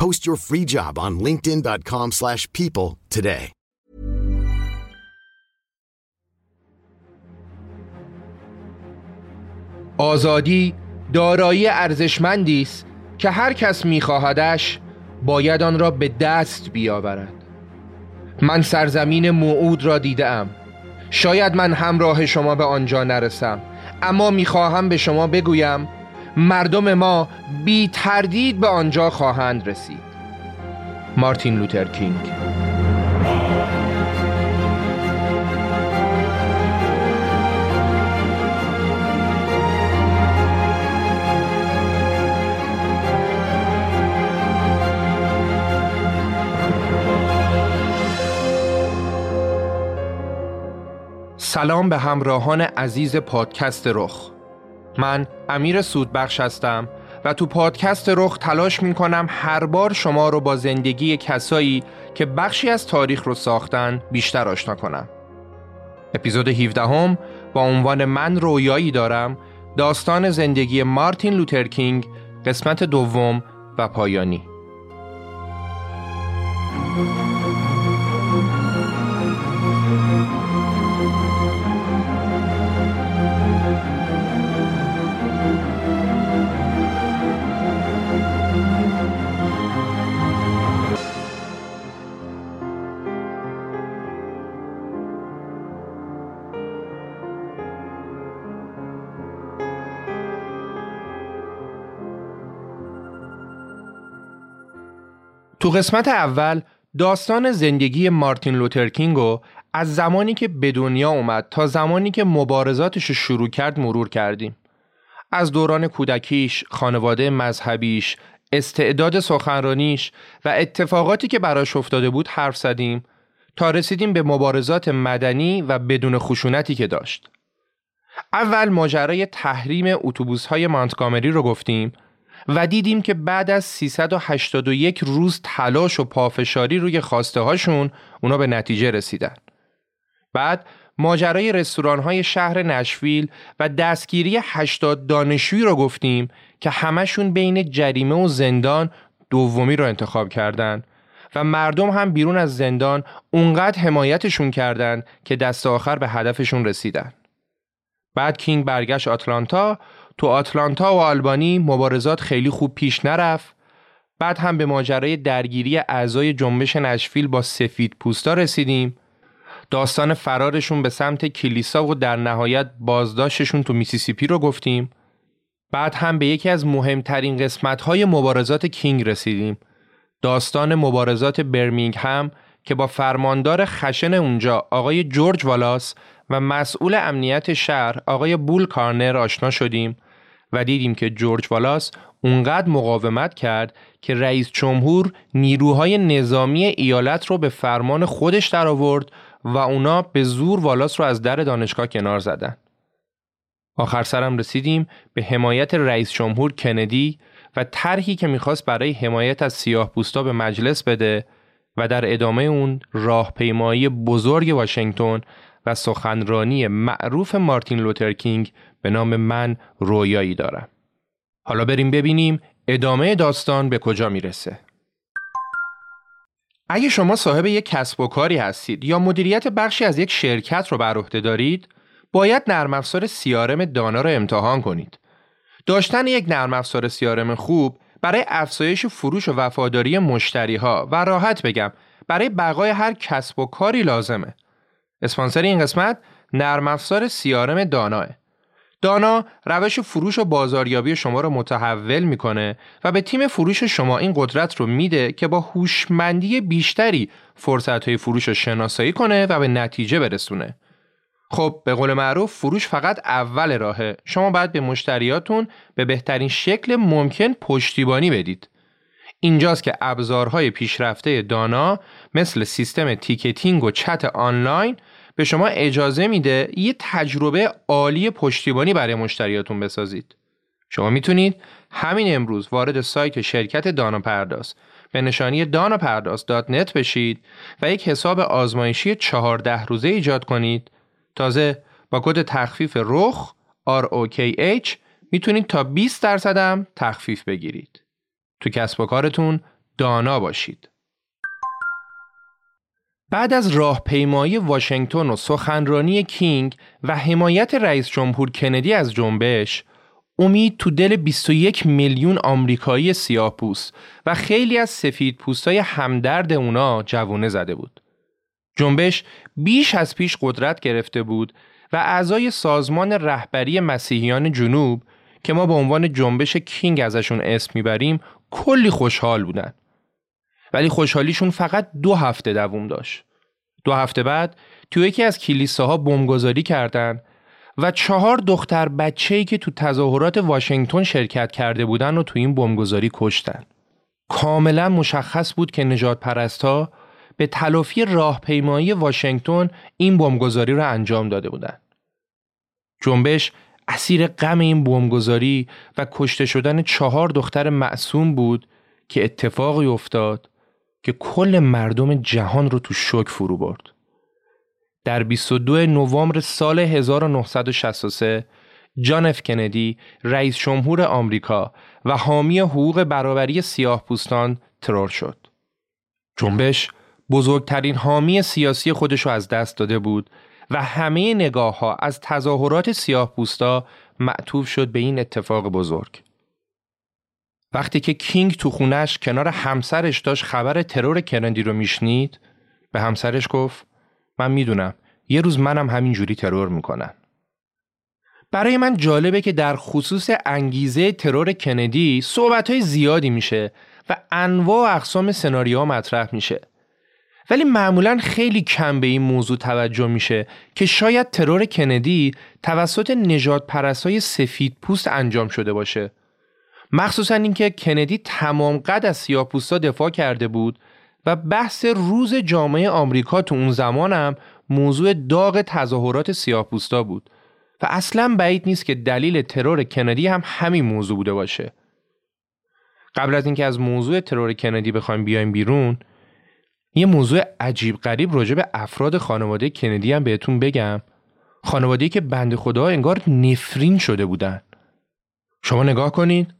Post your free job on linkedin.com/people slash people today. آزادی دارایی ارزشمندی است که هر کس میخواهدش باید آن را به دست بیاورد من سرزمین موعود را دیدم شاید من همراه شما به آنجا نرسم اما می‌خواهم به شما بگویم مردم ما بی تردید به آنجا خواهند رسید. مارتین لوتر کینگ. سلام به همراهان عزیز پادکست رخ. من امیر سودبخش هستم و تو پادکست رخ تلاش می کنم هر بار شما رو با زندگی کسایی که بخشی از تاریخ رو ساختن بیشتر آشنا کنم. اپیزود 17 هم با عنوان من رویایی دارم داستان زندگی مارتین لوتر کینگ قسمت دوم و پایانی. تو قسمت اول داستان زندگی مارتین لوترکینگو از زمانی که به دنیا اومد تا زمانی که مبارزاتش رو شروع کرد مرور کردیم. از دوران کودکیش، خانواده مذهبیش، استعداد سخنرانیش و اتفاقاتی که براش افتاده بود حرف زدیم تا رسیدیم به مبارزات مدنی و بدون خشونتی که داشت. اول ماجرای تحریم اتوبوس‌های مانتگامری رو گفتیم و دیدیم که بعد از 381 روز تلاش و پافشاری روی خواسته هاشون اونا به نتیجه رسیدن. بعد ماجرای رستوران های شهر نشویل و دستگیری 80 دانشجویی رو گفتیم که همشون بین جریمه و زندان دومی رو انتخاب کردند و مردم هم بیرون از زندان اونقدر حمایتشون کردند که دست آخر به هدفشون رسیدن. بعد کینگ برگشت آتلانتا تو آتلانتا و آلبانی مبارزات خیلی خوب پیش نرفت. بعد هم به ماجرای درگیری اعضای جنبش نشفیل با سفید پوستا رسیدیم. داستان فرارشون به سمت کلیسا و در نهایت بازداشتشون تو میسیسیپی رو گفتیم. بعد هم به یکی از مهمترین قسمت‌های مبارزات کینگ رسیدیم. داستان مبارزات برمینگهم که با فرماندار خشن اونجا آقای جورج والاس و مسئول امنیت شهر آقای بول کارنر آشنا شدیم. و دیدیم که جورج والاس اونقدر مقاومت کرد که رئیس جمهور نیروهای نظامی ایالت رو به فرمان خودش درآورد و اونا به زور والاس رو از در دانشگاه کنار زدن. آخر سرم رسیدیم به حمایت رئیس جمهور کندی و طرحی که می‌خواست برای حمایت از سیاه پوستا به مجلس بده و در ادامه اون راهپیمایی بزرگ واشنگتن و سخنرانی معروف مارتین لوترکینگ به نام من رویایی دارم. حالا بریم ببینیم ادامه داستان به کجا می‌رسه. اگه شما صاحب یک کسب و کاری هستید یا مدیریت بخشی از یک شرکت رو بر عهده دارید، باید نرم افزار سیارم دانا رو امتحان کنید. داشتن یک نرم افزار سیارم خوب برای افزایش فروش و وفاداری مشتری ها و راحت بگم برای بقای هر کسب و کاری لازمه. اسپانسر این قسمت نرم افزار سیارم داناه. دانا روش فروش و بازاریابی شما رو متحول می‌کنه و به تیم فروش شما این قدرت رو میده که با هوشمندی بیشتری فرصت های فروش رو شناسایی کنه و به نتیجه برسونه. خب به قول معروف فروش فقط اول راهه. شما باید به مشتریاتون به بهترین شکل ممکن پشتیبانی بدید. اینجاست که ابزارهای پیشرفته دانا مثل سیستم ticketing و چت آنلاین به شما اجازه میده یه تجربه عالی پشتیبانی برای مشتریاتون بسازید. شما می‌تونید همین امروز وارد سایت شرکت دانا پرداز به نشانی دانا پرداز net بشید و یک حساب آزمایشی 14 روزه ایجاد کنید. تازه با کد تخفیف رخ ROKH می‌تونید تا 20 درصد هم تخفیف بگیرید. تو کسب و کارتون دانا باشید. بعد از راهپیمایی واشنگتن و سخنرانی کینگ و حمایت رئیس جمهور کندی از جنبش امید تو دل 21 میلیون آمریکایی سیاهپوست و خیلی از سفید پوستای همدرد اونا جوونه زده بود. جنبش بیش از پیش قدرت گرفته بود و اعضای سازمان رهبری مسیحیان جنوب که ما به عنوان جنبش کینگ ازشون اسم می‌بریم کلی خوشحال بودن. ولی خوشحالیشون فقط دو هفته دووم داشت. دو هفته بعد تو یکی از کلیساها بمبگذاری کردند و چهار دختر بچه‌ای که تو تظاهرات واشنگتن شرکت کرده بودن و تو این بمبگذاری کشتن. کاملا مشخص بود که نجات پرستا به تلافی راهپیمایی واشنگتن این بمبگذاری را انجام داده بودند. جنبش اسیر غم این بمبگذاری و کشته شدن چهار دختر معصوم بود که اتفاقی افتاد که کل مردم جهان رو تو شوک فرو برد. در 22 نوامبر سال 1963 جان اف کندی رئیس جمهور آمریکا و حامی حقوق برابری سیاه پوستان ترور شد. جنبش بزرگترین حامی سیاسی خودش رو از دست داده بود و همه نگاه ها از تظاهرات سیاه پوستا معطوف شد به این اتفاق بزرگ. وقتی که کینگ تو خونش کنار همسرش داشت خبر ترور کندی رو میشنید به همسرش گفت من می‌دونم یه روز منم همینجوری ترور می‌کنن. برای من جالبه که در خصوص انگیزه ترور کندی صحبت های زیادی میشه و انواع و اقسام سناریوها مطرح میشه. ولی معمولا خیلی کم به این موضوع توجه میشه که شاید ترور کندی توسط نجات پرستای سفید پوست انجام شده باشه مخصوصا اینکه کندی تمام قد از سیاپوستا دفاع کرده بود و بحث روز جامعه آمریکا تو اون زمانم موضوع داغ تظاهرات سیاپوستا بود و اصلا بعید نیست که دلیل ترور کندی هم همین موضوع بوده باشه. قبل از اینکه از موضوع ترور کندی بخوایم بیایم بیرون یه موضوع عجیب غریب راجع به افراد خانواده کندی هم بهتون بگم. خانواده که بند خدا انگار نفرین شده بودن. شما نگاه کنید.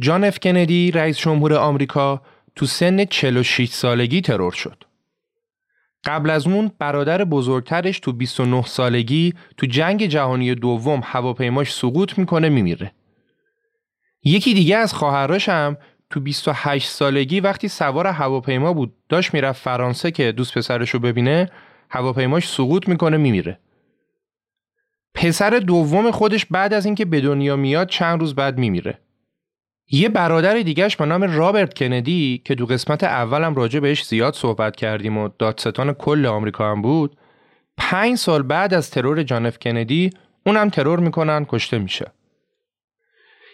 جان اف کندی رئیس جمهور آمریکا تو سن 46 سالگی ترور شد. قبل از اون برادر بزرگترش تو 29 سالگی تو جنگ جهانی دوم هواپیماش سقوط می‌کنه میمیره. یکی دیگه از خواهرش هم تو 28 سالگی وقتی سوار هواپیما بود داشت می‌رفت فرانسه که دوست پسرش رو ببینه هواپیماش سقوط می‌کنه میمیره. پسر دوم خودش بعد از اینکه به دنیا میاد چند روز بعد میمیره. یه برادر دیگهش به نام رابرت کندی که دو قسمت اولم راجع بهش زیاد صحبت کردیم و دادستان کل آمریکا هم بود پنج سال بعد از ترور جانف کندی اونم ترور می‌کنن کشته میشه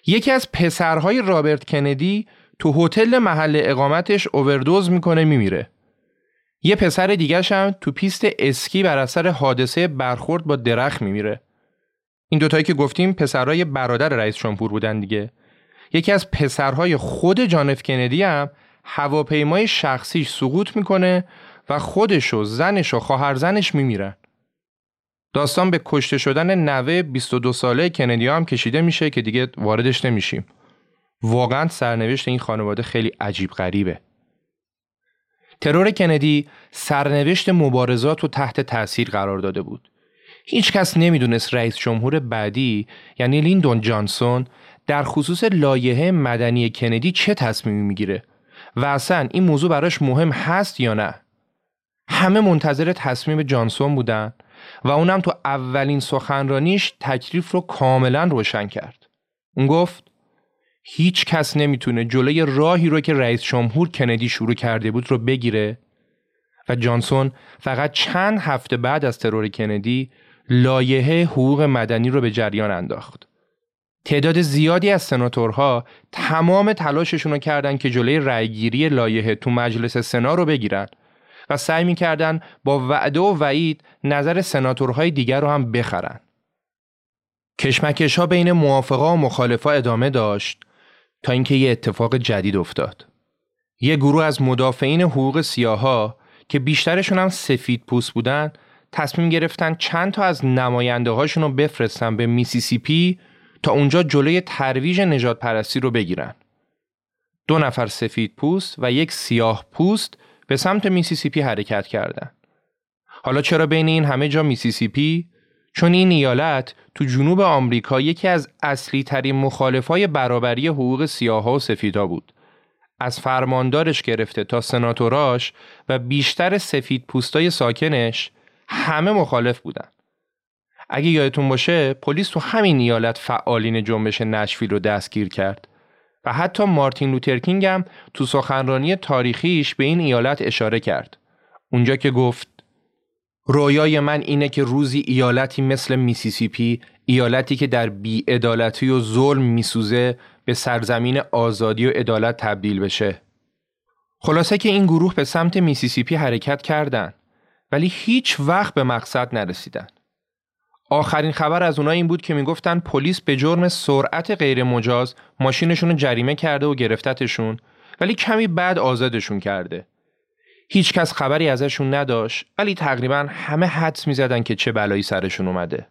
یکی از پسرهای رابرت کندی تو هتل محل اقامتش اووردوز می‌کنه میمیره. یه پسر دیگرش هم تو پیست اسکی بر اثر حادثه برخورد با درخت میمیره. این دوتایی که گفتیم پسرهای برادر رئیس جمهور بودن دیگه. یکی از پسرهای خود جان اف کندی هم هواپیمای شخصیش سقوط می‌کنه و خودش و زنش و خواهر زنش میمیرن. داستان به کشته شدن نوه 22 ساله کندی هم کشیده میشه که دیگه واردش نمیشیم. واقعا سرنوشت این خانواده خیلی عجیب غریبه. ترور کندی سرنوشت مبارزات و تحت تاثیر قرار داده بود. هیچ کس نمی‌دونست رئیس جمهور بعدی یعنی لیندون جانسون در خصوص لایحه مدنی کندی چه تصمیمی می‌گیره؟ و اصلا این موضوع براش مهم هست یا نه؟ همه منتظر تصمیم جانسون بودن و اونم تو اولین سخنرانیش تکلیف رو کاملا روشن کرد. اون گفت هیچ کس نمی‌تونه جلوی راهی رو که رئیس جمهور کندی شروع کرده بود رو بگیره. و جانسون فقط چند هفته بعد از ترور کندی لایحه حقوق مدنی رو به جریان انداخت. تعداد زیادی از سناتورها تمام تلاششون رو کردن که جلوی رأیگیری لایحه تو مجلس سنا رو بگیرن و سعی می‌کردن با وعده و وعید نظر سناتورهای دیگر رو هم بخرن. کشمکش ها بین موافقا و مخالفا ادامه داشت تا اینکه یه اتفاق جدید افتاد. یه گروه از مدافعین حقوق سیاها که بیشترشون هم سفید پوست بودن تصمیم گرفتن چند تا از نماینده هاشون رو بفرستن به میسیسیپی تا اونجا جلوی ترویج نجات پرستی رو بگیرن. دو نفر سفید پوست و یک سیاه پوست به سمت میسیسیپی حرکت کردند. حالا چرا بین این همه جا میسیسیپی؟ چون این ایالت تو جنوب آمریکا یکی از اصلی ترین مخالفای برابری حقوق سیاها و سفیدا بود. از فرماندارش گرفته تا سناتوراش و بیشتر سفید پوستای ساکنش همه مخالف بودن. اگه یادتون باشه پلیس تو همین ایالت فعالین جنبش نشفیل رو دستگیر کرد و حتی مارتین لوترکینگ هم تو سخنرانی تاریخیش به این ایالت اشاره کرد. اونجا که گفت رویای من اینه که روزی ایالتی مثل میسیسیپی ایالتی که در بیعدالتی و ظلم میسوزه به سرزمین آزادی و عدالت تبدیل بشه. خلاصه که این گروه به سمت میسیسیپی حرکت کردند ولی هیچ وقت به مقصد نرسیدن. آخرین خبر از اونها این بود که می‌گفتن پلیس به جرم سرعت غیر مجاز ماشینشون رو جریمه کرده و گرفتتشون ولی کمی بعد آزادشون کرده. هیچ کس خبری ازشون نداشت ولی تقریبا همه حدس می‌زدن که چه بلایی سرشون اومده.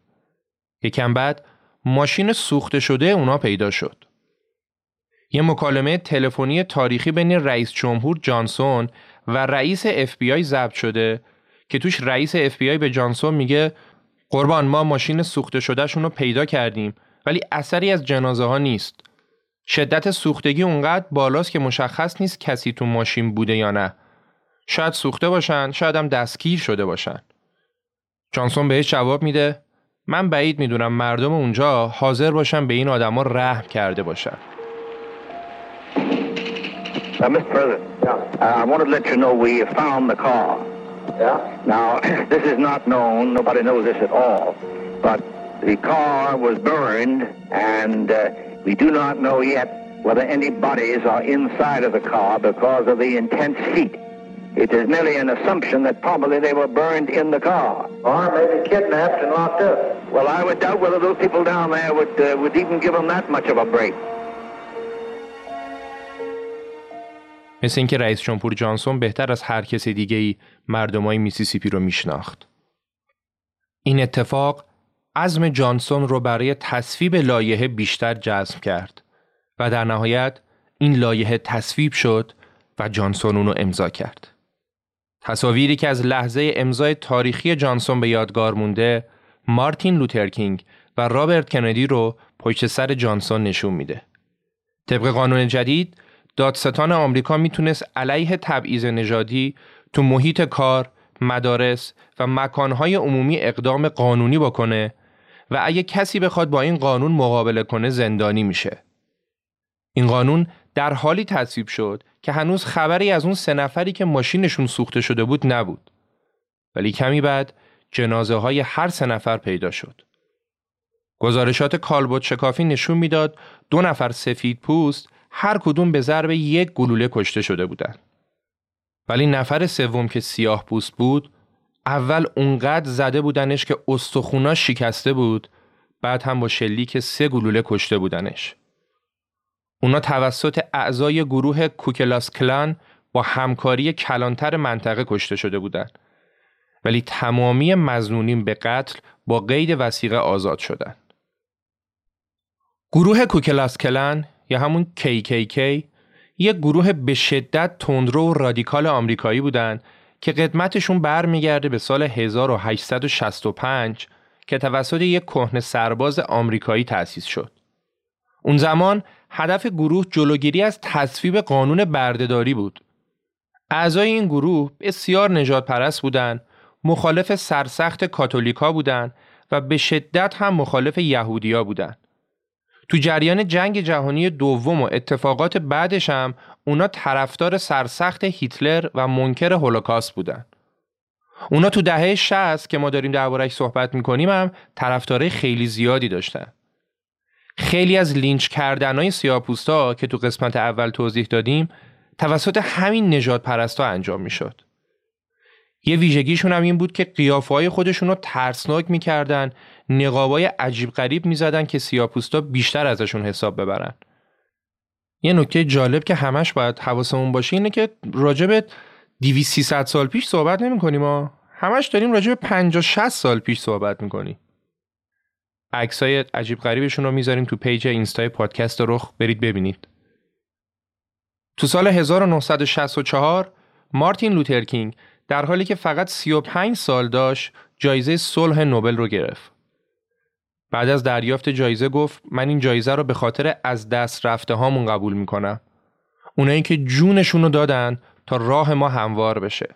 یکم بعد ماشین سوخته شده اونا پیدا شد. یه مکالمه تلفنی تاریخی بین رئیس جمهور جانسون و رئیس اف بی آی ضبط شده که توش رئیس اف بی آی به جانسون میگه قربان ما ماشین سوخته شدهشون رو پیدا کردیم ولی اثری از جنازه ها نیست. شدت سوختگی اونقدر بالاست که مشخص نیست کسی تو ماشین بوده یا نه. شاید سوخته باشن، شاید هم دستگیر شده باشن. جانسون بهش جواب میده من بعید می‌دونم مردم اونجا حاضر باشن به این آدما رحم کرده باشن. Uh, Mr. President, uh, I wanted to let you know we found the car. Yeah? Now, this is not known, nobody knows this at all, but the car was burned and uh, we do not know yet whether any bodies are inside of the car because of the intense heat. It is merely an assumption that probably they were burned in the car. Or maybe kidnapped and locked up. Well, I would doubt whether those people down there would, uh, would even give them that much of a break. مثل اینکه رئیس جمهور جانسون بهتر از هر کس دیگه ای مردمای میسیسیپی رو میشناخت. این اتفاق عزم جانسون رو برای تصویب لایحه بیشتر جزم کرد و در نهایت این لایحه تصویب شد و جانسون اونو امضا کرد. تصاویری که از لحظه امضای تاریخی جانسون به یادگار مونده مارتین لوترکینگ و رابرت کندی رو پشت سر جانسون نشون میده. طبق قانون جدید دادستان آمریکا می‌تونست علیه تبعیض نژادی تو محیط کار، مدارس و مکانهای عمومی اقدام قانونی بکنه و اگه کسی بخواد با این قانون مقابله کنه زندانی میشه. این قانون در حالی تصویب شد که هنوز خبری از اون سه نفری که ماشینشون سوخته شده بود نبود. ولی کمی بعد جنازه های هر سه نفر پیدا شد. گزارشات کالبوت شکافی نشون می‌داد دو نفر سفید پوست هر کدوم به ضرب یک گلوله کشته شده بودند. ولی نفر سوم که سیاه پوست بود اول اونقدر زده بودنش که استخوناش شکسته بود بعد هم با شلیک سه گلوله کشته بودنش. اونا توسط اعضای گروه کوکلاس کلان با همکاری کلانتر منطقه کشته شده بودند. ولی تمامی مزنونین به قتل با قید وسیقه آزاد شدند. گروه کوکلاس کلان یا همون KKK یک گروه به شدت تندرو و رادیکال آمریکایی بودند که قدمتشون برمیگرده به سال 1865 که توسط یک کهنه سرباز آمریکایی تأسیس شد. اون زمان هدف گروه جلوگیری از تصویب قانون بردهداری بود. اعضای این گروه بسیار نجات پرست بودند، مخالف سرسخت کاتولیکا بودند و به شدت هم مخالف یهودیا بودند. تو جریان جنگ جهانی دوم و اتفاقات بعدش هم اونا طرفدار سرسخت هیتلر و منکر هولوکاست بودن. اونا تو دهه 60 که ما داریم دربارهش صحبت می‌کنیم هم طرفدارای خیلی زیادی داشتن. خیلی از لینچ کردنهای سیاپوستا که تو قسمت اول توضیح دادیم توسط همین نجات پرستا انجام می‌شد. یه ویژگیشون هم این بود که قیافه خودشون رو ترسناک می‌کردن نقابای عجیب غریب می‌زدن که سیاپوستا بیشتر ازشون حساب ببرن. یه نکته جالب که همش باید حواسمون باشه اینه که راجب 200 300 سال پیش صحبت نمی کنیم ما همش داریم راجب 50 60 سال پیش صحبت می‌کنیم. عکسای عجیب غریبشون رو می‌ذاریم تو پیج اینستای پادکست رخ برید ببینید. تو سال 1964 مارتین لوترکینگ در حالی که فقط 35 سال داشت جایزه صلح نوبل رو گرفت. بعد از دریافت جایزه گفت من این جایزه رو به خاطر از دست رفته هامون قبول می‌کنم. اونایی که جونشون رو دادن تا راه ما هموار بشه.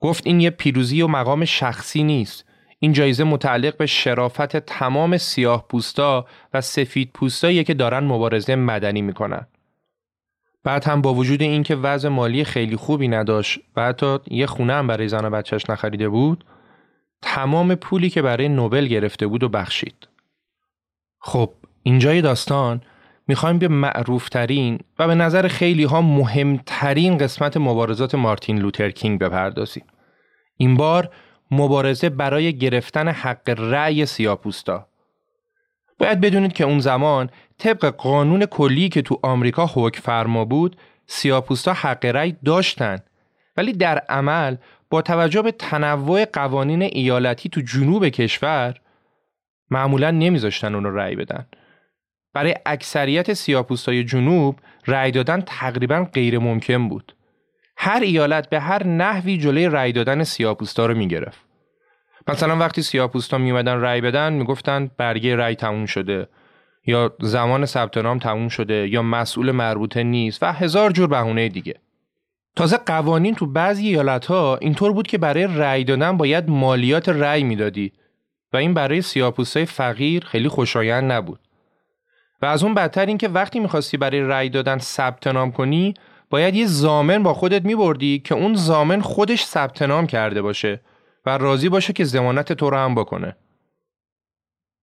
گفت این یه پیروزی و مقام شخصی نیست. این جایزه متعلق به شرافت تمام سیاه پوستا و سفید پوستایی که دارن مبارزه مدنی می‌کنن. بعد هم با وجود اینکه وضع مالی خیلی خوبی نداشت و حتی یه خونه هم برای زن و بچهش نخریده بود تمام پولی که برای نوبل گرفته بود و بخشید. خب اینجای داستان می‌خوایم به معروفترین و به نظر خیلی ها مهمترین قسمت مبارزات مارتین لوترکینگ بپردازیم. این بار مبارزه برای گرفتن حق رأی سیاپوستا. باید بدونید که اون زمان طبق قانون کلی که تو آمریکا حکم فرما بود سیاپوستا حق رأی داشتن ولی در عمل با توجه به تنوع قوانین ایالتی تو جنوب کشور معمولا نمیذاشتن اون رو رأی بدن. برای اکثریت سیاپوستای جنوب رأی دادن تقریبا غیر ممکن بود. هر ایالت به هر نحوی جلوی رأی دادن سیاپوستا رو می‌گرفت. مثلا وقتی سیاپوستا میومدن رأی بدن می‌گفتن برگه رأی تموم شده یا زمان ثبت نام تموم شده یا مسئول مربوطه نیست و هزار جور بهونه دیگه. تازه قوانین تو بعضی ایالت ها اینطور بود که برای رأی دادن باید مالیات رأی می‌دادی و این برای سیاپوسای فقیر خیلی خوشایند نبود. و از اون بدتر این که وقتی می‌خواستی برای رأی دادن ثبت نام کنی باید یه زامن با خودت میبردی که اون زامن خودش ثبت نام کرده باشه و راضی باشه که زمانت تو رو هم بکنه.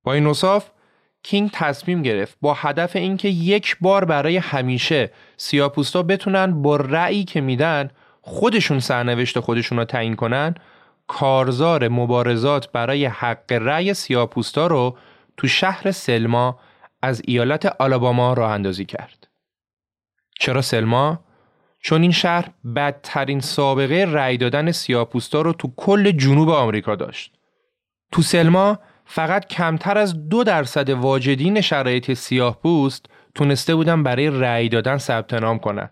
با این نصاف کینگ تصمیم گرفت با هدف اینکه یک بار برای همیشه سیاپوستا بتونن با رأیی که میدن خودشون سرنوشت خودشون رو تعیین کنن کارزار مبارزات برای حق رأی سیاپوستا رو تو شهر سلما از ایالت آلاباما راه اندازی کرد. چرا سلما؟ چون این شهر بدترین سابقه رأی دادن سیاپوستا رو تو کل جنوب آمریکا داشت. تو سلما فقط کمتر از دو درصد واجدین شرایط سیاه پوست تونسته بودن برای رأی دادن ثبت نام کنن.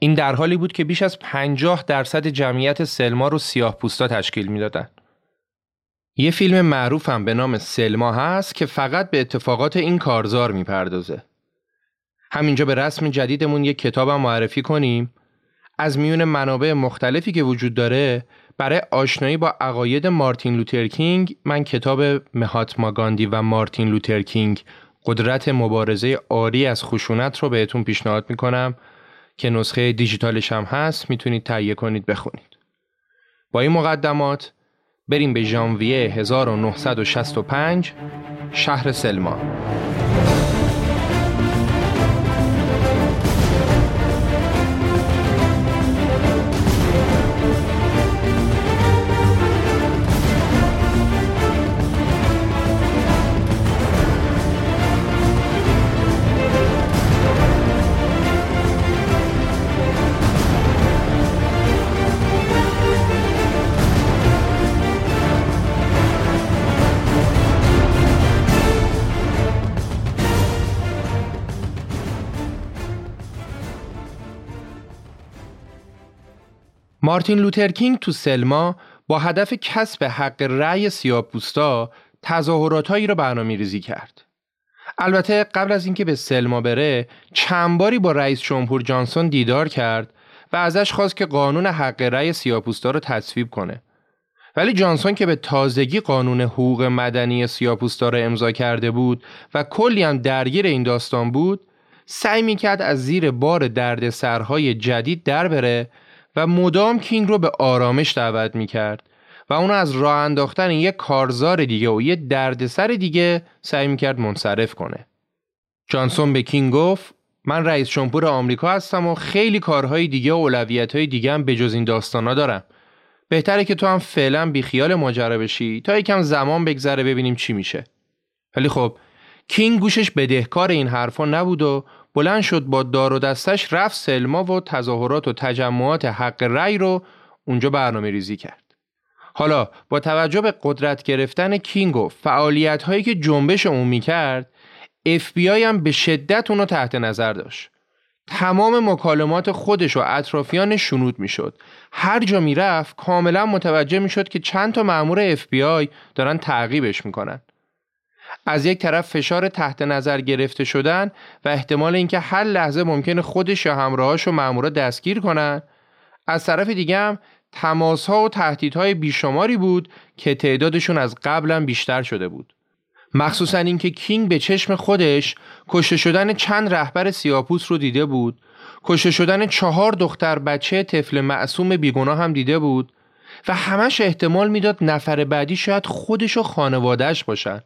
این در حالی بود که بیش از 50 درصد جمعیت سلما رو سیاه پوستا تشکیل می‌دادن. یه فیلم معروف هم به نام سلما هست که فقط به اتفاقات این کارزار می‌پردازه. همینجا به رسم جدیدمون یک کتابم معرفی کنیم از میون منابع مختلفی که وجود داره برای آشنایی با عقاید مارتین لوترکینگ من کتاب مهاتما گاندی و مارتین لوترکینگ قدرت مبارزه عاری از خشونت رو بهتون پیشنهاد می‌کنم که نسخه دیجیتالش هم هست می‌تونید تهیه کنید بخونید. با این مقدمات بریم به ژانویه 1965 شهر سلما مارتین لوترکینگ تو سلما با هدف کسب حق رأی سیاپوستا تظاهراتهایی را برنامه ریزی کرد. البته قبل از اینکه به سلما بره چند باری با رئیس جمهور جانسون دیدار کرد و ازش خواست که قانون حق رأی سیاپوستا رو تصویب کنه. ولی جانسون که به تازگی قانون حقوق مدنی سیاپوستا را امضا کرده بود و کلی هم درگیر این داستان بود سعی می‌کرد از زیر بار دردسرهای جدید در بره و مدام کینگ رو به آرامش دعوت می کرد و اونو از راه انداختن یک کارزار دیگه و یه دردسر دیگه سعی می کرد منصرف کنه. جانسون به کینگ گفت من رئیس جمهور آمریکا هستم و خیلی کارهای دیگه و اولویت‌های دیگه هم جز این داستانا دارم. بهتره که تو هم فعلا بیخیال ماجرا بشی تا یکم زمان بگذره ببینیم چی میشه. ولی خب کینگ گوشش بدهکار این حرفا نبود و بلند شد با دار و دستش رفت سلما و تظاهرات و تجمعات حق رأی رو اونجا برنامه ریزی کرد. حالا با توجه به قدرت گرفتن کینگ و فعالیت هایی که جنبش اون می کرد FBI هم به شدت اونو تحت نظر داشت. تمام مکالمات خودش و اطرافیان شنود می‌شد. هر جا می‌رفت کاملا متوجه می‌شد که چند تا مأمور FBI دارن تعقیبش می‌کنن. از یک طرف فشار تحت نظر گرفته شدن و احتمال اینکه هر لحظه ممکنه خودش یا همراهاش و مامورا دستگیر کنن. از طرف دیگه هم تماس ها و تهدیدهای بیشماری بود که تعدادشون از قبلا بیشتر شده بود. مخصوصا اینکه کینگ به چشم خودش کشته شدن چند رهبر سیاپوس رو دیده بود. کشته شدن چهار دختر بچه طفل معصوم بیگناه هم دیده بود و همش احتمال می‌داد نفر بعدی شاید خودش و خانوادهش باشن.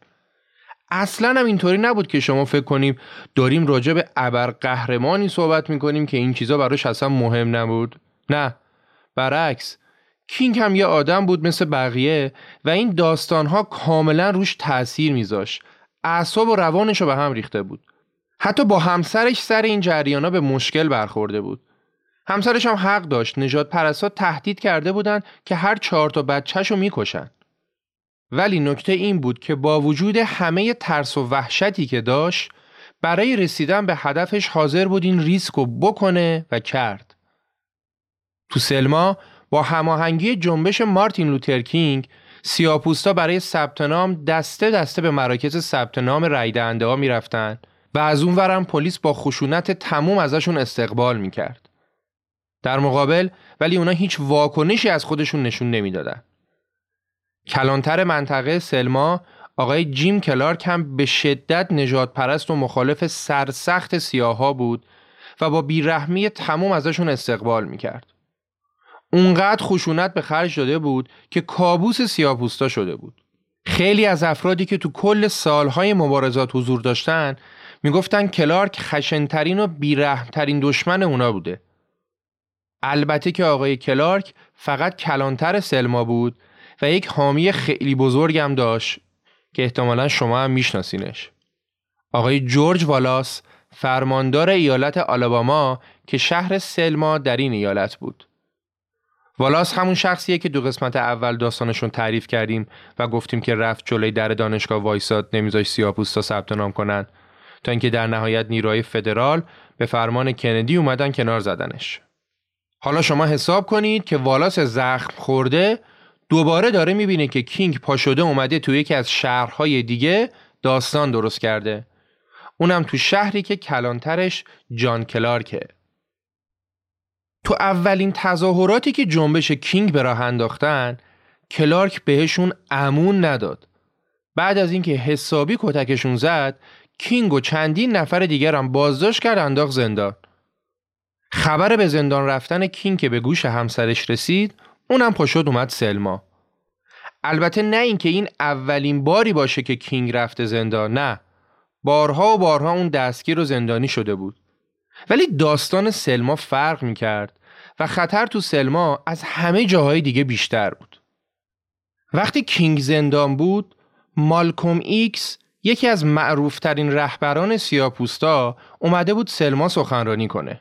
اصلا هم اینطوری نبود که شما فکر کنیم داریم راجع به ابر قهرمانی صحبت می‌کنیم که این چیزا براش اصلا مهم نبود. نه. برعکس کینگ هم یه آدم بود مثل بقیه و این داستانها کاملا روش تاثیر میذاش. اعصاب و روانش رو به هم ریخته بود. حتی با همسرش سر این جریانا به مشکل برخورده بود. همسرش هم حق داشت. نجات پرستات تهدید کرده بودند که هر چهار تا بچهش رو می‌کشن. ولی نکته این بود که با وجود همه ترس و وحشتی که داشت برای رسیدن به هدفش حاضر بود این ریسک رو بکنه و کرد. تو سلما با هماهنگی جنبش مارتین لوترکینگ سیاپوستا برای ثبت نام دسته دسته به مراکز ثبت نام رای دهنده ها می‌رفتن و از اون ورم پلیس با خشونت تموم ازشون استقبال می‌کرد. در مقابل ولی اونا هیچ واکنشی از خودشون نشون نمی‌دادن. کلانتر منطقه سلما آقای جیم کلارک هم به شدت نجات پرست و مخالف سرسخت سیاها بود و با بیرحمی تمام ازشون استقبال می‌کرد. اونقدر خشونت به خرج داده بود که کابوس سیاپوستا شده بود. خیلی از افرادی که تو کل سالهای مبارزات حضور داشتن می‌گفتن کلارک خشنترین و بیرحمترین دشمن اونا بوده. البته که آقای کلارک فقط کلانتر سلما بود و یک حامی خیلی بزرگم داشت که احتمالا شما هم میشناسینش. آقای جورج والاس فرماندار ایالت آلاباما که شهر سلما در این ایالت بود. والاس همون شخصیه که دو قسمت اول داستانشون تعریف کردیم و گفتیم که رفت جلوی در دانشگاه وایساد نمیذاش سیاپوستا ثبت نام کنن تا اینکه در نهایت نیروهای فدرال به فرمان کندی اومدن کنار زدنش. حالا شما حساب کنید که والاس زخم خورده دوباره داره می‌بینه که کینگ پا شده اومده تو یکی از شهرهای دیگه داستان درست کرده. اونم تو شهری که کلانترش جان کلارکه. تو اولین تظاهراتی که جنبش کینگ به راه انداختن کلارک بهشون امون نداد. بعد از اینکه حسابی کتکشون زد کینگ و چندین نفر دیگر هم بازداشت کرد انداخت زندان. خبر به زندان رفتن کینگ که به گوش همسرش رسید اونم پاشد اومد سلما. البته نه اینکه این اولین باری باشه که کینگ رفته زندان نه. بارها و بارها اون دستگیر و زندانی شده بود. ولی داستان سلما فرق می‌کرد و خطر تو سلما از همه جاهای دیگه بیشتر بود. وقتی کینگ زندان بود مالکوم ایکس یکی از معروفترین رهبران سیاپوستا اومده بود سلما سخنرانی کنه.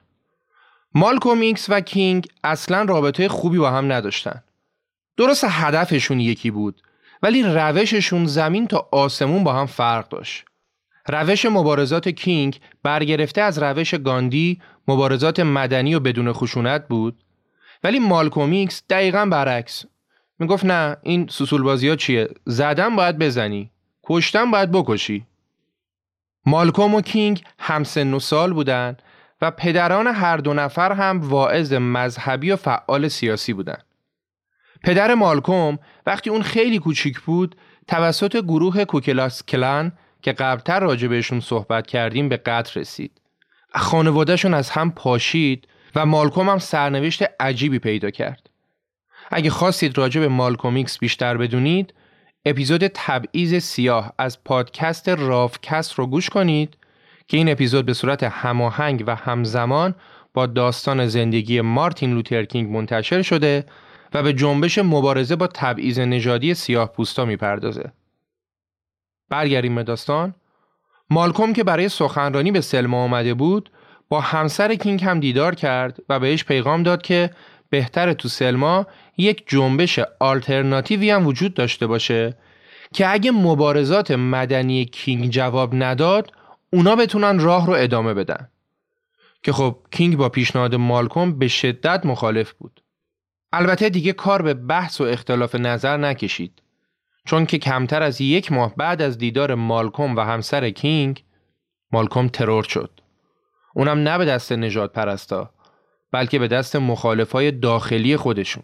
مالکوم ایکس و کینگ اصلا رابطه خوبی با هم نداشتن. درست هدفشون یکی بود ولی روششون زمین تا آسمون با هم فرق داشت. روش مبارزات کینگ برگرفته از روش گاندی مبارزات مدنی و بدون خشونت بود. ولی مالکومیکس دقیقا برعکس. می‌گفت نه این سسول بازی ها چیه؟ زدن باید بزنی کشتن باید بکشی. مالکوم و کینگ هم سن و سال بودن. و پدران هر دو نفر هم واعظ مذهبی و فعال سیاسی بودند. پدر مالکوم وقتی اون خیلی کوچیک بود توسط گروه کوکلاس کلان که قبلتر راجع بهشون صحبت کردیم به قتل رسید. خانوادهشون از هم پاشید و مالکوم هم سرنوشت عجیبی پیدا کرد. اگه خواستید راجع به مالکومیکس بیشتر بدونید اپیزود تبعیض سیاه از پادکست رافکست رو گوش کنید که این اپیزود به صورت هماهنگ و همزمان با داستان زندگی مارتین لوترکینگ منتشر شده و به جنبش مبارزه با تبعیض نژادی سیاه پوستا می‌پردازه. برگردیم به داستان مالکوم که برای سخنرانی به سلما آمده بود با همسر کینگ هم دیدار کرد و بهش پیغام داد که بهتر تو سلما یک جنبش آلترناتیوی هم وجود داشته باشه که اگه مبارزات مدنی کینگ جواب نداد اونا بتونن راه رو ادامه بدن. که خب کینگ با پیشنهاد مالکوم به شدت مخالف بود. البته دیگه کار به بحث و اختلاف نظر نکشید. چون که کمتر از یک ماه بعد از دیدار مالکوم و همسر کینگ مالکوم ترور شد. اونم نه به دست نجات پرستا بلکه به دست مخالفای داخلی خودشون.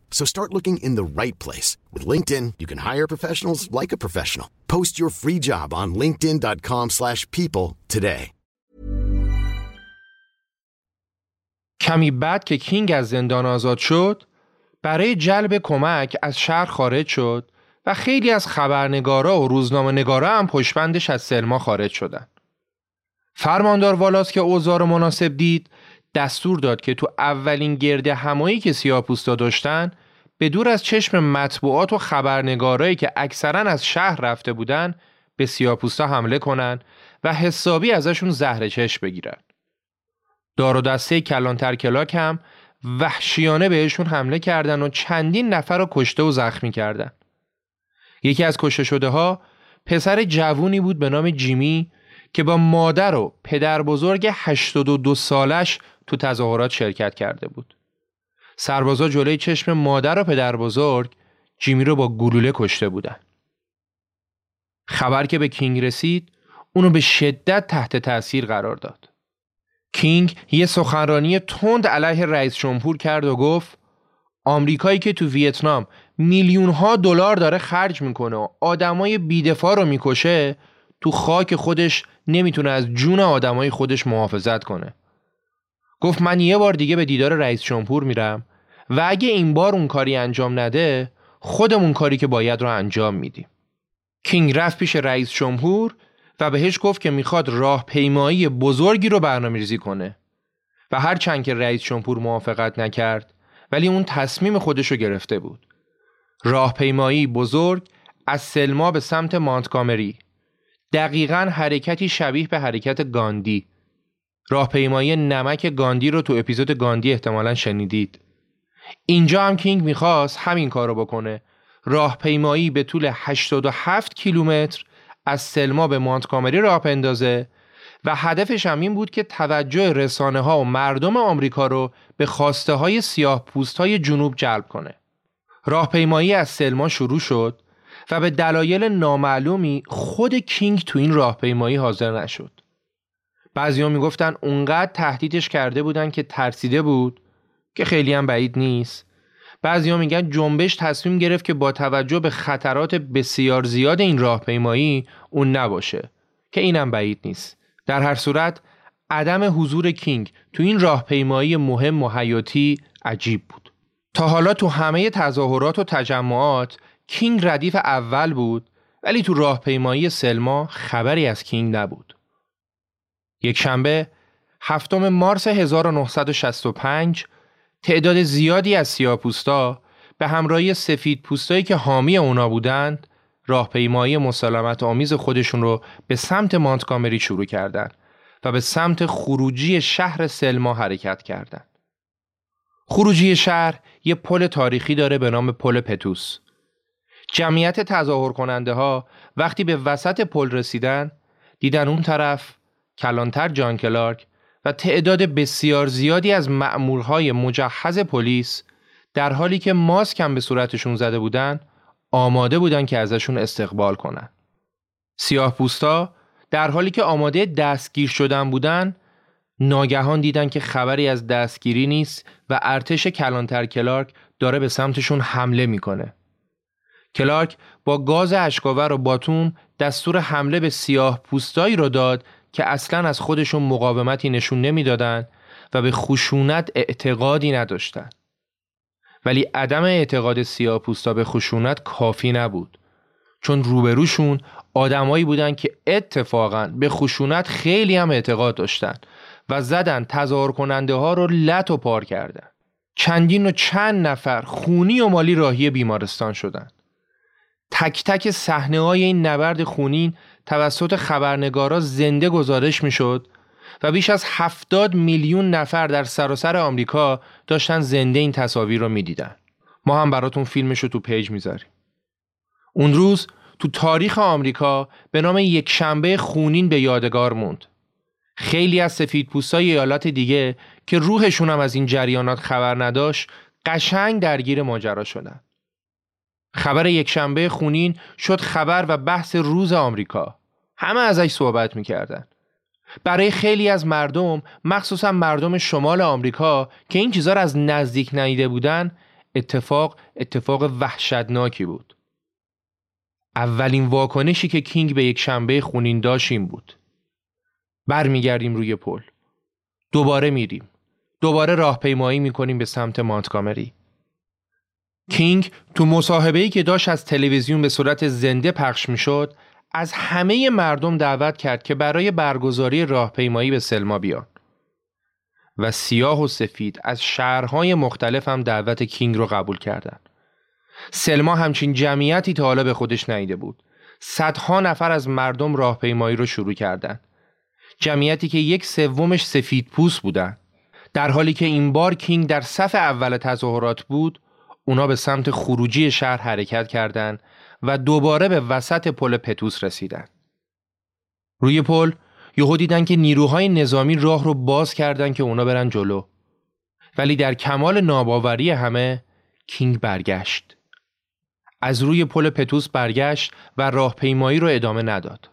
So start looking in the right place. With LinkedIn, you can hire professionals like a professional. Post your free job on linkedin.com slash people today. کمی بعد که کینگ از زندان آزاد شد برای جلب کمک از شهر خارج شد و خیلی از خبرنگارا و روزنامه نگارا هم پشبندش از سلما خارج شدن. فرماندار والاس که اوضاع مناسب دید دستور داد که تو اولین گرد همایی که سیاپوستا داشتن به دور از چشم مطبوعات و خبرنگارایی که اکثرا از شهر رفته بودن به سیاپوستا حمله کنن و حسابی ازشون زهر چشم بگیرن. دار و دسته کلانتر کلاک هم وحشیانه بهشون حمله کردن و چندین نفر رو کشته و زخمی کردن. یکی از کشته شده ها پسر جوونی بود به نام جیمی که با مادر و پدر بزرگ 82 سالش تو تظاهرات شرکت کرده بود. سربازا جلوی چشم مادر و پدر بزرگ جیمی رو با گلوله کشته بودن. خبر که به کینگ رسید اونو به شدت تحت تاثیر قرار داد. کینگ یه سخنرانی تند علیه رئیس جمهور کرد و گفت آمریکایی که تو ویتنام میلیون ها دلار داره خرج می‌کنه و آدمای بیدفاع رو می‌کشه تو خاک خودش نمی‌تونه از جون آدمای خودش محافظت کنه. گفت من یه بار دیگه به دیدار رئیس جمهور میرم و اگه این بار اون کاری انجام نده خودمون کاری که باید رو انجام میدیم. کینگ رفت پیش رئیس جمهور و بهش گفت که می‌خواد راهپیمایی بزرگی رو برنامه ریزی کنه و هر چند که رئیس جمهور موافقت نکرد ولی اون تصمیم خودش رو گرفته بود. راهپیمایی بزرگ از سلما به سمت مانتگامری دقیقا حرکتی شبیه به حرکت گاندی راهپیمایی نمک گاندی رو تو اپیزود گاندی احتمالا شنیدید اینجا هم کینگ می‌خواست همین کار رو بکنه راهپیمایی به طول 87 کیلومتر از سلما به مانتگامری راه پندازه و هدفش هم این بود که توجه رسانه ها و مردم آمریکا رو به خواسته های سیاه پوست های جنوب جلب کنه. راهپیمایی از سلما شروع شد و به دلایل نامعلومی خود کینگ تو این راهپیمایی حاضر نشد. بعضی‌ها می‌گفتن اونقدر تهدیدش کرده بودن که ترسیده بود که خیلی هم بعید نیست. بعضی‌ها میگن جنبش تصمیم گرفت که با توجه به خطرات بسیار زیاد این راهپیمایی اون نباشه که اینم بعید نیست. در هر صورت عدم حضور کینگ تو این راهپیمایی مهم و حیاتی عجیب بود. تا حالا تو همه تظاهرات و تجمعات کینگ ردیف اول بود ولی تو راهپیمایی سلما خبری از کینگ نبود. یک شنبه هفتم مارس 1965 تعداد زیادی از سیاپوستا به همراهی سفید پوستایی که حامی اونا بودند راهپیمایی مسالمت آمیز خودشون رو به سمت مانتگامری شروع کردند و به سمت خروجی شهر سلما حرکت کردند. خروجی شهر یه پل تاریخی داره به نام پل پتوس. جمعیت تظاهر کننده ها وقتی به وسط پل رسیدن دیدن اون طرف کلانتر جان کلارک و تعداد بسیار زیادی از مأمورهای مجهز پلیس در حالی که ماسک هم به صورتشون زده بودن آماده بودن که ازشون استقبال کنن. سیاه پوستا در حالی که آماده دستگیر شدن بودن ناگهان دیدن که خبری از دستگیری نیست و ارتش کلانتر کلارک داره به سمتشون حمله می‌کنه. کلارک با گاز اشکاور و باتوم دستور حمله به سیاه پوستایی رو داد که اصلا از خودشون مقاومتی نشون نمی‌دادند و به خشونت اعتقادی نداشتند. ولی عدم اعتقاد سیاپوستا به خشونت کافی نبود. چون روبروشون آدمایی بودن که اتفاقا به خشونت خیلی هم اعتقاد داشتن و زدن تظاهر کننده ها رو لط و پار کردن. چندین و چند نفر خونی و مالی راهی بیمارستان شدن. تک تک صحنه های این نبرد خونین توسط خبرنگارا زنده گزارش می‌شد و بیش از هفتاد میلیون نفر در سراسر آمریکا داشتن زنده این تصاویر رو می‌دیدن. ما هم براتون فیلمش رو تو پیج می‌ذاریم. اون روز تو تاریخ آمریکا به نام یک شنبه خونین به یادگار موند. خیلی از سفید پوستای ایالات دیگه که روحشون هم از این جریانات خبر نداشت قشنگ درگیر ماجرا شدن. خبر یک شنبه خونین شد خبر و بحث روز آمریکا. همه ازش صحبت می‌کردن. برای خیلی از مردم مخصوصا مردم شمال آمریکا که این چیزها را از نزدیک ندیده بودن اتفاق اتفاق وحشتناکی بود. اولین واکنشی که کینگ به یک شنبه خونین داشت این بود. برمیگردیم روی پل. دوباره میریم. دوباره راهپیمایی می‌کنیم به سمت مانتگامری کینگ تو مصاحبه‌ای که داشت از تلویزیون به صورت زنده پخش می‌شد از همه مردم دعوت کرد که برای برگزاری راهپیمایی به سلما بیان و سیاه و سفید از شهرهای مختلف هم دعوت کینگ رو قبول کردند. سلما همچین جمعیتی تا حالا به خودش نیده بود. صدها نفر از مردم راهپیمایی رو شروع کردند. جمعیتی که یک سومش سفید پوست بودن. در حالی که این بار کینگ در صف اول تظاهرات بود، اونا به سمت خروجی شهر حرکت کردند و دوباره به وسط پل پتوس رسیدن. روی پل یهو دیدن که نیروهای نظامی راه رو باز کردن که اونا برن جلو. ولی در کمال ناباوری همه کینگ برگشت. از روی پل پتوس برگشت و راهپیمایی رو ادامه نداد.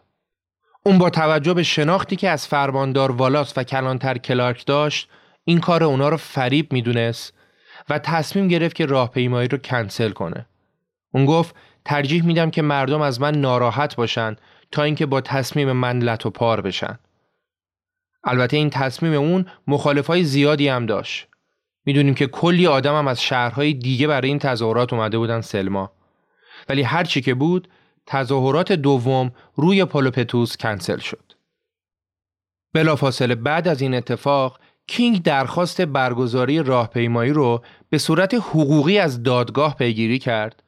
اون با توجه به شناختی که از فرماندار والاس و کلانتر کلارک داشت این کار اونا رو فریب می‌دونست و تصمیم گرفت که راهپیمایی رو کنسل کنه. اون گفت ترجیح میدم که مردم از من ناراحت باشن تا اینکه با تصمیم من لط و پار بشن. البته این تصمیم اون مخالفای زیادی هم داشت. می‌دونیم که کلی آدم هم از شهرهای دیگه برای این تظاهرات اومده بودن سلما. ولی هرچی که بود تظاهرات دوم روی پولوپتوس کنسل شد. بلافاصله بعد از این اتفاق کینگ درخواست برگزاری راهپیمایی رو به صورت حقوقی از دادگاه پیگیری کرد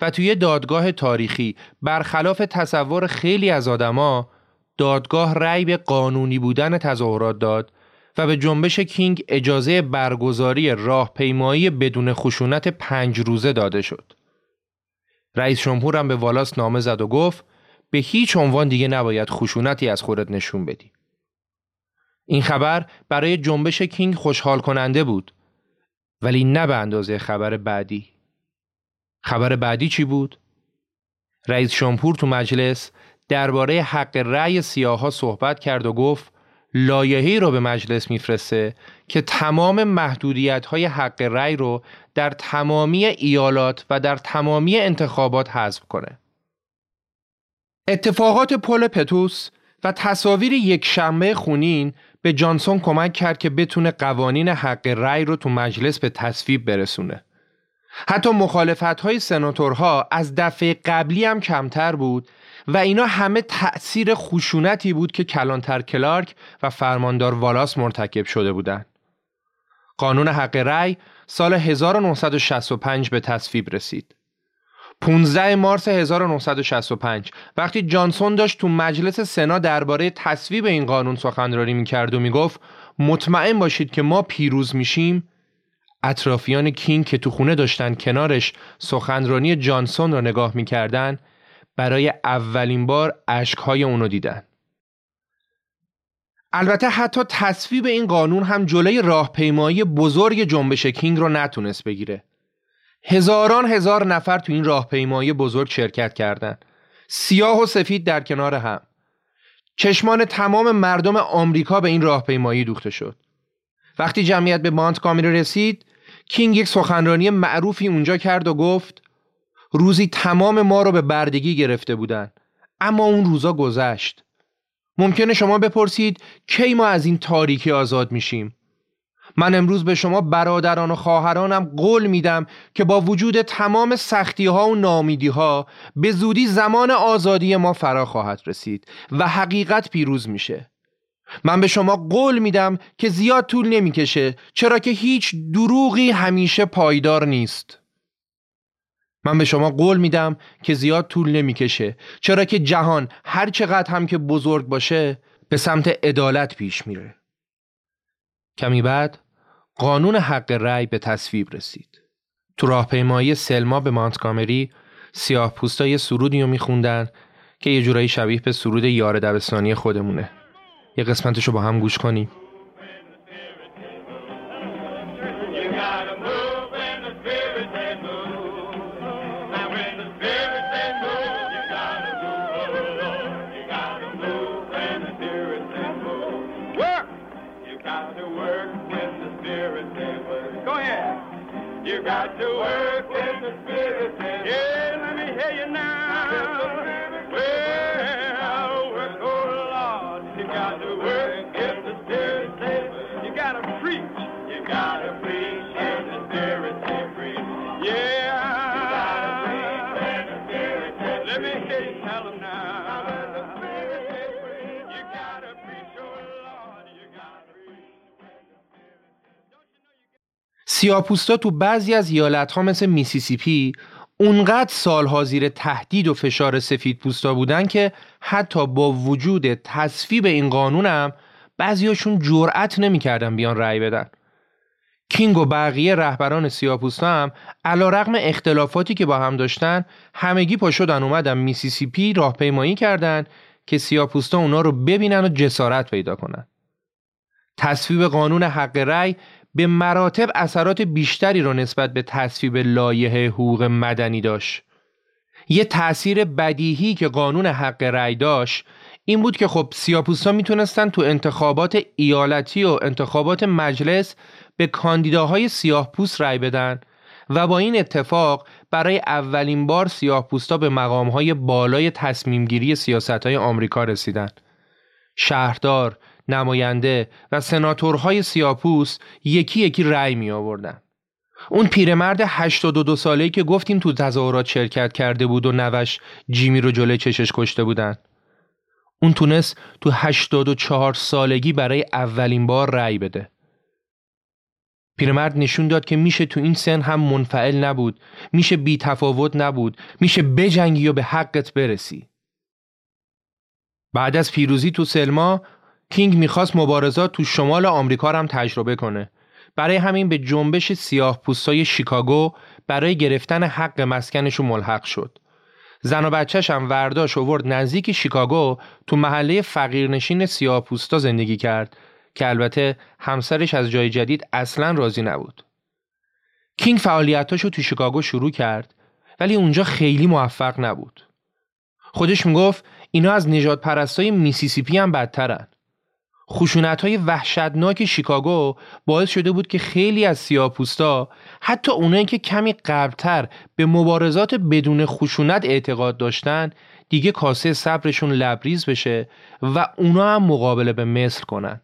و توی دادگاه تاریخی برخلاف تصور خیلی از آدما دادگاه رأی به قانونی بودن تظاهرات داد و به جنبش کینگ اجازه برگزاری راهپیمایی بدون خشونت پنج روزه داده شد. رئیس جمهور هم به والاس نامه زد و گفت به هیچ عنوان دیگه نباید خشونتی از خودت نشون بدی. این خبر برای جنبش کینگ خوشحال کننده بود ولی نه به اندازه خبر بعدی. خبر بعدی چی بود؟ رئیس جمهور تو مجلس درباره حق رأی سیاها صحبت کرد و گفت لایحه‌ای رو به مجلس میفرسته که تمام محدودیت های حق رأی رو در تمامی ایالات و در تمامی انتخابات حذف کنه. اتفاقات پل پتوس و تصاویر یک شنبه خونین به جانسون کمک کرد که بتونه قوانین حق رأی رو تو مجلس به تصویب برسونه. حتی مخالفت های سناتورها از دفعه قبلی هم کمتر بود و اینا همه تأثیر خشونتی بود که کلانتر کلارک و فرماندار والاس مرتکب شده بودند. قانون حق رأی سال 1965 به تصویب رسید. 15 مارس 1965 وقتی جانسون داشت تو مجلس سنا درباره تصویب این قانون سخنرانی می‌کرد و می‌گفت مطمئن باشید که ما پیروز میشیم. اطرافیان کینگ که تو خونه داشتن کنارش سخنرانی جانسون را نگاه می‌کردن برای اولین بار اشکهای اونو دیدن. البته حتی تصویب این قانون هم جلوی راهپیمایی بزرگ جنبش کینگ رو نتونست بگیره. هزاران هزار نفر تو این راهپیمایی بزرگ شرکت کردند. سیاه و سفید در کنار هم. چشمان تمام مردم آمریکا به این راهپیمایی دوخته شد. وقتی جمعیت به مانت کامیری رسید، کینگ یک سخنرانی معروفی اونجا کرد و گفت روزی تمام ما رو به بردگی گرفته بودن اما اون روزا گذشت. ممکنه شما بپرسید کی ما از این تاریکی آزاد میشیم؟ من امروز به شما برادران و خواهرانم قول میدم که با وجود تمام سختی ها و نامیدی ها به زودی زمان آزادی ما فرا خواهد رسید و حقیقت پیروز میشه. من به شما قول میدم که زیاد طول نمی‌کشه چرا که هیچ دروغی همیشه پایدار نیست. من به شما قول میدم که زیاد طول نمی‌کشه چرا که جهان هر چقدر هم که بزرگ باشه به سمت عدالت پیش میره. کمی بعد قانون حق رأی به تصویب رسید. تو راهپیمایی سلما به مانتگامری سیاه پوستای سرودی رو میخوندن که یه جورایی شبیه به سرود یار دبستانی خودمونه. یه قسمتشو با هم گوش کنیم. سیاپوستا تو بعضی از ایالت ها مثل میسیسیپی اونقدر سالها زیر تهدید و فشار سفید پوستا بودن که حتی با وجود تصویب این قانونم بعضیاشون جرأت نمی‌کردن بیان رأی بدن. کینگ و بقیه رهبران سیاپوستا هم علی‌رغم اختلافاتی که با هم داشتن همگی پا شدن اومدن میسیسیپی راهپیمایی کردن که سیاپوستا اونا رو ببینن و جسارت پیدا کنن. تصویب قانون حق رأی به مراتب اثرات بیشتری را نسبت به تصویب لایحه حقوق مدنی داشت. یه تأثیر بدیهی که قانون حق رأی داشت این بود که خب سیاپوستا می‌تونستن تو انتخابات ایالتی و انتخابات مجلس به کاندیداهای سیاه پوست رأی بدن و با این اتفاق برای اولین بار سیاه پوستا به مقامهای بالای تصمیمگیری سیاست های آمریکا رسیدن. شهردار، نماینده و سناتورهای سیاپوس یکی یکی رأی می آوردن. اون پیرمرد 82 ساله‌ای که گفتیم تو تظاهرات شرکت کرده بود و نوش جیمی رو جلوی چشش کشته بودن. اون تونست تو 84 سالگی برای اولین بار رأی بده. پیرمرد نشون داد که میشه تو این سن هم منفعل نبود، میشه بی تفاوت نبود، میشه بجنگی و به حقت برسی. بعد از پیروزی تو سلما کینگ می‌خواست مبارزات تو شمال آمریکا هم تجربه کنه. برای همین به جنبش سیاه پوستای شیکاگو برای گرفتن حق مسکنشو ملحق شد. زن و بچهش هم ورداش اوورد نزدیک شیکاگو تو محله فقیرنشین سیاه پوستا زندگی کرد که البته همسرش از جای جدید اصلا راضی نبود. کینگ فعالیتاشو تو شیکاگو شروع کرد ولی اونجا خیلی موفق نبود. خودش می‌گفت اینا از نجات پرستای میسیسیپی هم بدترن. خشونت های وحشتناک شیکاگو باعث شده بود که خیلی از سیاپوستا حتی اونایی که کمی قبلتر به مبارزات بدون خشونت اعتقاد داشتن دیگه کاسه صبرشون لبریز بشه و اونا هم مقابله به مثل کنن.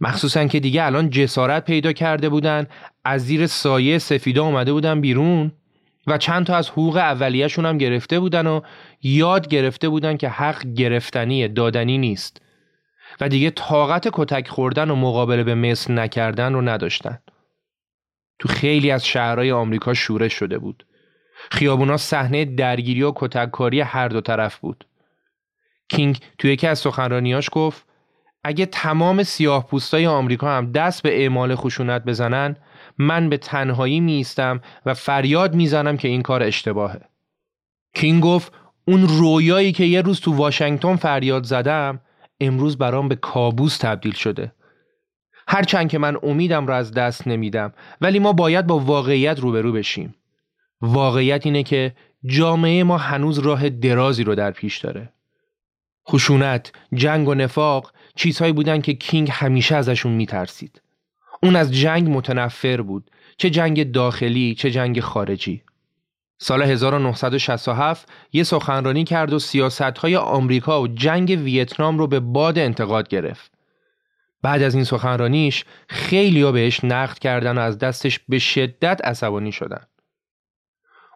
مخصوصا که دیگه الان جسارت پیدا کرده بودن از زیر سایه سفیدا اومده بودن بیرون و چند تا از حقوق اولیهشون هم گرفته بودن و یاد گرفته بودن که حق گرفتنی دادنی نیست و دیگه طاقت کتک خوردن و مقابله به مثل نکردن رو نداشتن. تو خیلی از شهرهای آمریکا شورش شده بود. خیابونا صحنه درگیری و کتککاری هر دو طرف بود. کینگ توی یکی از سخنرانیاش گفت اگه تمام سیاه پوستای آمریکا هم دست به اعمال خشونت بزنن من به تنهایی میستم و فریاد می‌زنم که این کار اشتباهه. کینگ گفت اون رویایی که یه روز تو واشنگتن فریاد زدم امروز برام به کابوس تبدیل شده. هرچند که من امیدم را از دست نمیدم ولی ما باید با واقعیت روبرو بشیم. واقعیت اینه که جامعه ما هنوز راه درازی رو در پیش داره. خشونت، جنگ و نفاق چیزهایی بودن که کینگ همیشه ازشون میترسید. اون از جنگ متنفر بود چه جنگ داخلی چه جنگ خارجی سال 1967 یه سخنرانی کرد و سیاستهای آمریکا و جنگ ویتنام رو به باد انتقاد گرفت. بعد از این سخنرانیش خیلی ها بهش نقد کردن و از دستش به شدت عصبانی شدن.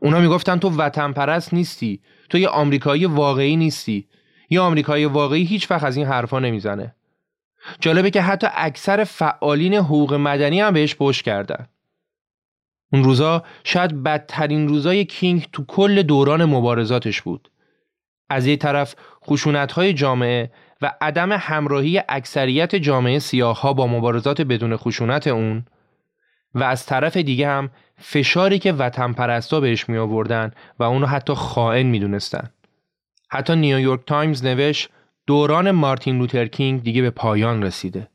اونا می‌گفتن تو وطن پرست نیستی تو یه آمریکایی واقعی نیستی. یه آمریکایی واقعی هیچ وقت از این حرفا نمی‌زنه. جالبه که حتی اکثر فعالین حقوق مدنی هم بهش پشت کردن. اون روزا شاید بدترین روزای کینگ تو کل دوران مبارزاتش بود. از یه طرف های جامعه و عدم همراهی اکثریت جامعه سیاه با مبارزات بدون خشونت اون و از طرف دیگه هم فشاری که وطن پرستا بهش می آوردن و اونو حتی خائن می دونستن. حتی نیویورک تایمز نوشت دوران مارتین لوتر کینگ دیگه به پایان رسیده.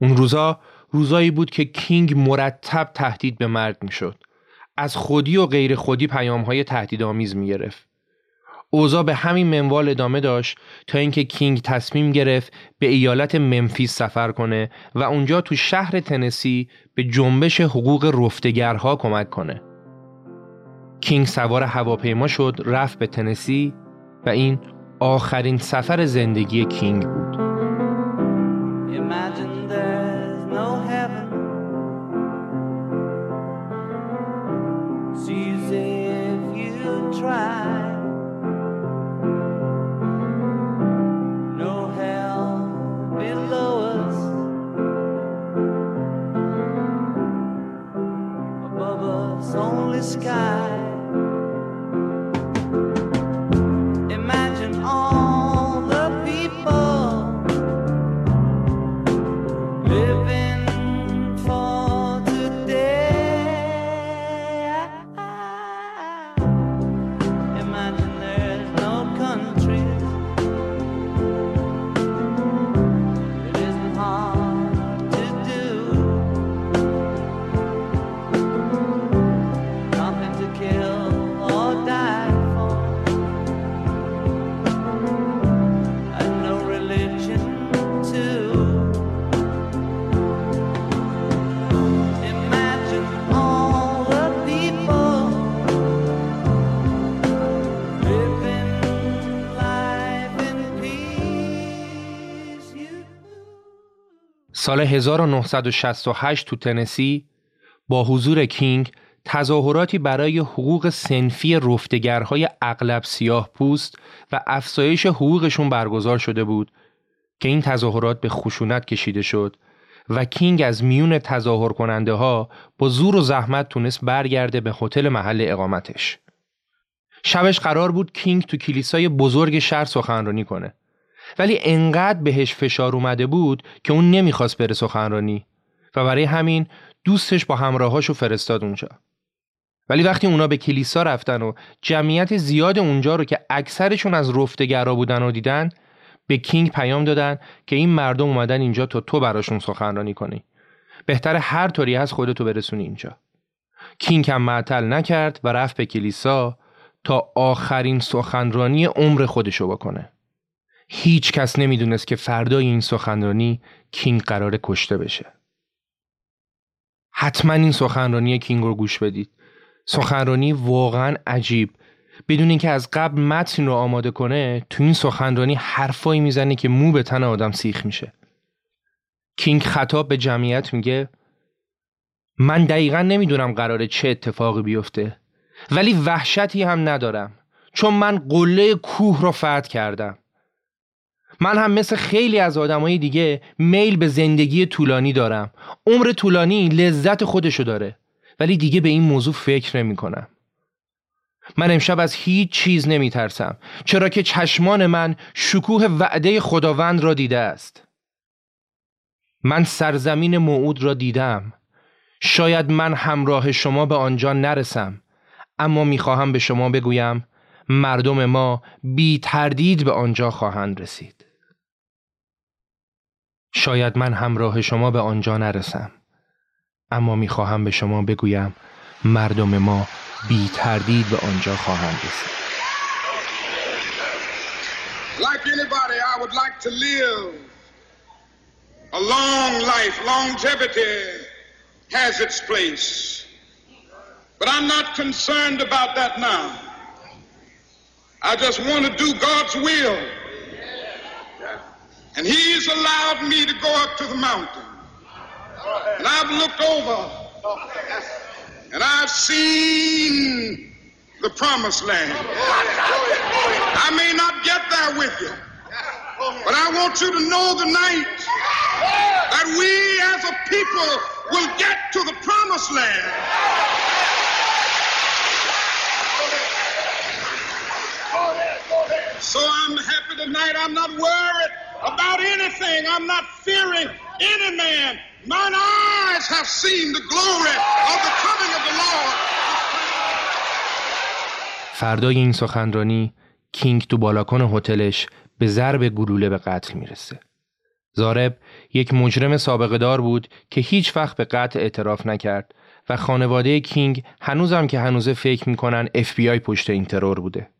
اون روزا روزایی بود که کینگ مرتب تهدید به مرگ می‌شد. از خودی و غیر خودی پیام های تهدیدآمیز می گرفت. به همین منوال ادامه داشت تا اینکه کینگ تصمیم گرفت به ایالت ممفیس سفر کنه و اونجا تو شهر تنسی به جنبش حقوق رفتگرها کمک کنه. کینگ سوار هواپیما شد رفت به تنسی و این آخرین سفر زندگی کینگ بود sky. سال 1968 تو تنسی با حضور کینگ تظاهراتی برای حقوق سنفی رفتگرهای اغلب سیاه پوست و افزایش حقوقشون برگزار شده بود که این تظاهرات به خشونت کشیده شد و کینگ از میون تظاهر کننده ها با زور و زحمت تونست برگرده به هتل محل اقامتش. شبش قرار بود کینگ تو کلیسای بزرگ شهر سخنرانی کنه. ولی انقدر بهش فشار اومده بود که اون نمی‌خواست بره سخنرانی. و برای همین دوستش با همراهاشو فرستاد اونجا. ولی وقتی اونا به کلیسا رفتن و جمعیت زیاد اونجا رو که اکثرشون از رفتگرا بودن و دیدن به کینگ پیام دادن که این مردم اومدن اینجا تا تو براشون سخنرانی کنی. بهتر هر طوری از خودتو برسونی اینجا. کینگ هم معطل نکرد و رفت به کلیسا تا آخرین سخنرانی عمر خودشو بکنه. هیچ کس نمی‌دونست که فردای این سخنرانی کینگ قرار کشته بشه. حتما این سخنرانی کینگ رو گوش بدید. سخنرانی واقعا عجیب. بدون اینکه از قبل متن رو آماده کنه تو این سخنرانی حرفایی می‌زنه که مو به تن آدم سیخ میشه. کینگ خطاب به جمعیت میگه من دقیقا نمی‌دونم قراره چه اتفاقی بیفته ولی وحشتی هم ندارم چون من قله کوه رو فتح کردم. من هم مثل خیلی از آدمای دیگه میل به زندگی طولانی دارم. عمر طولانی لذت خودشو داره. ولی دیگه به این موضوع فکر نمی کنم. من امشب از هیچ چیز نمی ترسم چرا که چشمان من شکوه وعده خداوند را دیده است. من سرزمین موعود را دیدم. شاید من همراه شما به آنجا نرسم. اما می‌خواهم به شما بگویم مردم ما بی تردید به آنجا خواهند رسید. شاید من همراه شما به آنجا نرسم اما می‌خواهم به شما بگویم مردم ما بی تردید به آنجا خواهند رسید Like anybody, I would like to live a long life. Longevity has its place. But I'm not concerned about that now. I just want to do God's will. And He's allowed me to go up to the mountain. And I've looked over and I've seen the promised land. I may not get there with you, but I want you to know tonight that we as a people will get to the promised land. So I'm happy tonight. I'm not worried about anything. I'm not fearing any man. Mine eyes have seen the glory of the coming of the Lord. فردای این سخنرانی کینگ تو بالاکن هتلش به ضرب گلوله به قتل می‌رسه. زارب یک مجرم سابقه دار بود که هیچ وقت به قتل اعتراف نکرد و خانواده کینگ هنوزم که هنوزه فکر می‌کنن آی پشت این ترور بوده.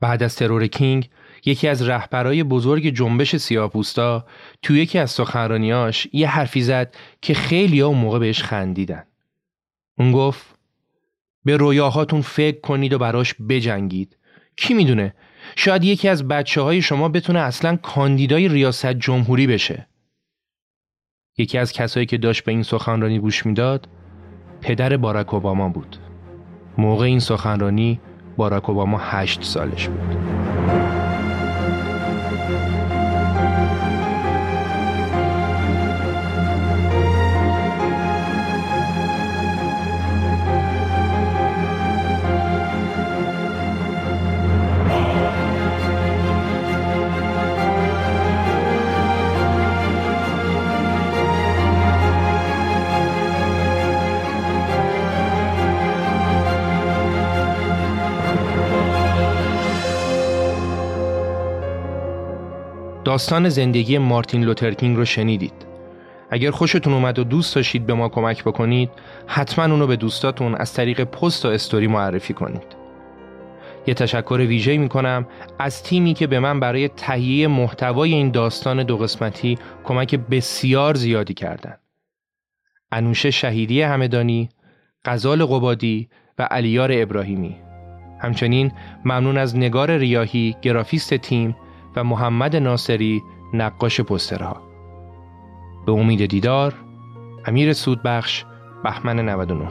بعد از ترور کینگ یکی از رهبرای بزرگ جنبش سیاه‌پوستا تو یکی از سخنرانیاش یه حرفی زد که خیلی ها اون موقع بهش خندیدن. اون گفت به رویاهاتون فکر کنید و براش بجنگید. کی می‌دونه شاید یکی از بچه های شما بتونه اصلا کاندیدای ریاست جمهوری بشه. یکی از کسایی که داشت به این سخنرانی گوش می‌داد پدر باراک اوباما بود. موقع این سخنرانی باراک اوباما هشت سالش بود. داستان زندگی مارتین لوترکینگ رو شنیدید. اگر خوشتون اومد و دوست داشتید به ما کمک بکنید، حتما اونو به دوستاتون از طریق پست و استوری معرفی کنید. یه تشکر ویژه می کنم از تیمی که به من برای تهیه محتوای این داستان دو قسمتی کمک بسیار زیادی کردن. انوشه شهیدی همدانی، غزال قبادی و علیار ابراهیمی. همچنین ممنون از نگار ریاهی گرافیست تیم و محمد ناصری نقاش پسترها. به امید دیدار امیر سودبخش بهمن 99